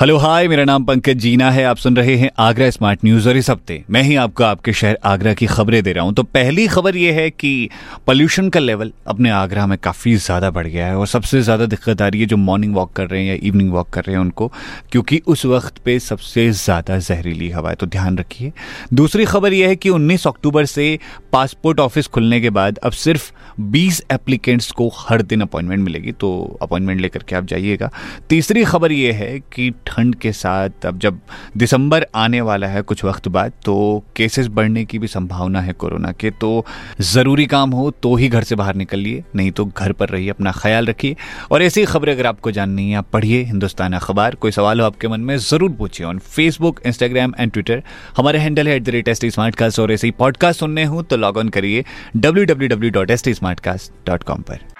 hello, hi, मेरा नाम पंकज जीना है। आप सुन रहे हैं आगरा स्मार्ट न्यूज़ और इस हफ़्ते मैं ही आपको आपके शहर आगरा की खबरें दे रहा हूँ। तो पहली खबर यह है कि पोल्यूशन का लेवल अपने आगरा में काफ़ी ज़्यादा बढ़ गया है और सबसे ज़्यादा दिक्कत आ रही है जो मॉर्निंग वॉक कर रहे हैं या इवनिंग वॉक कर रहे हैं उनको, क्योंकि उस वक्त पे सबसे ज़्यादा जहरीली हवा है। तो ध्यान रखिए। दूसरी खबर यह है कि उन्नीस अक्टूबर से पासपोर्ट ऑफ़िस खुलने के बाद अब सिर्फ़ बीस एप्लीकेंट्स को हर दिन अपॉइंटमेंट मिलेगी। तो अपॉइंटमेंट लेकर के आप जाइएगा। तीसरी खबर यह है कि ठंड के साथ, अब जब दिसंबर आने वाला है कुछ वक्त बाद तो केसेस बढ़ने की भी संभावना है कोरोना के। तो ज़रूरी काम हो तो ही घर से बाहर निकलिए, नहीं तो घर पर रहिए, अपना ख्याल रखिए। और ऐसी खबरें अगर आपको जाननी है, आप पढ़िए हिंदुस्तान अखबार। कोई सवाल हो आपके मन में, ज़रूर पूछिए on Facebook Instagram and Twitter हमारे हैंडल है at the rate S T smart cast और ऐसे ही पॉडकास्ट सुनने हो तो लॉग ऑन करिए W W W dot S T smart cast dot com पर।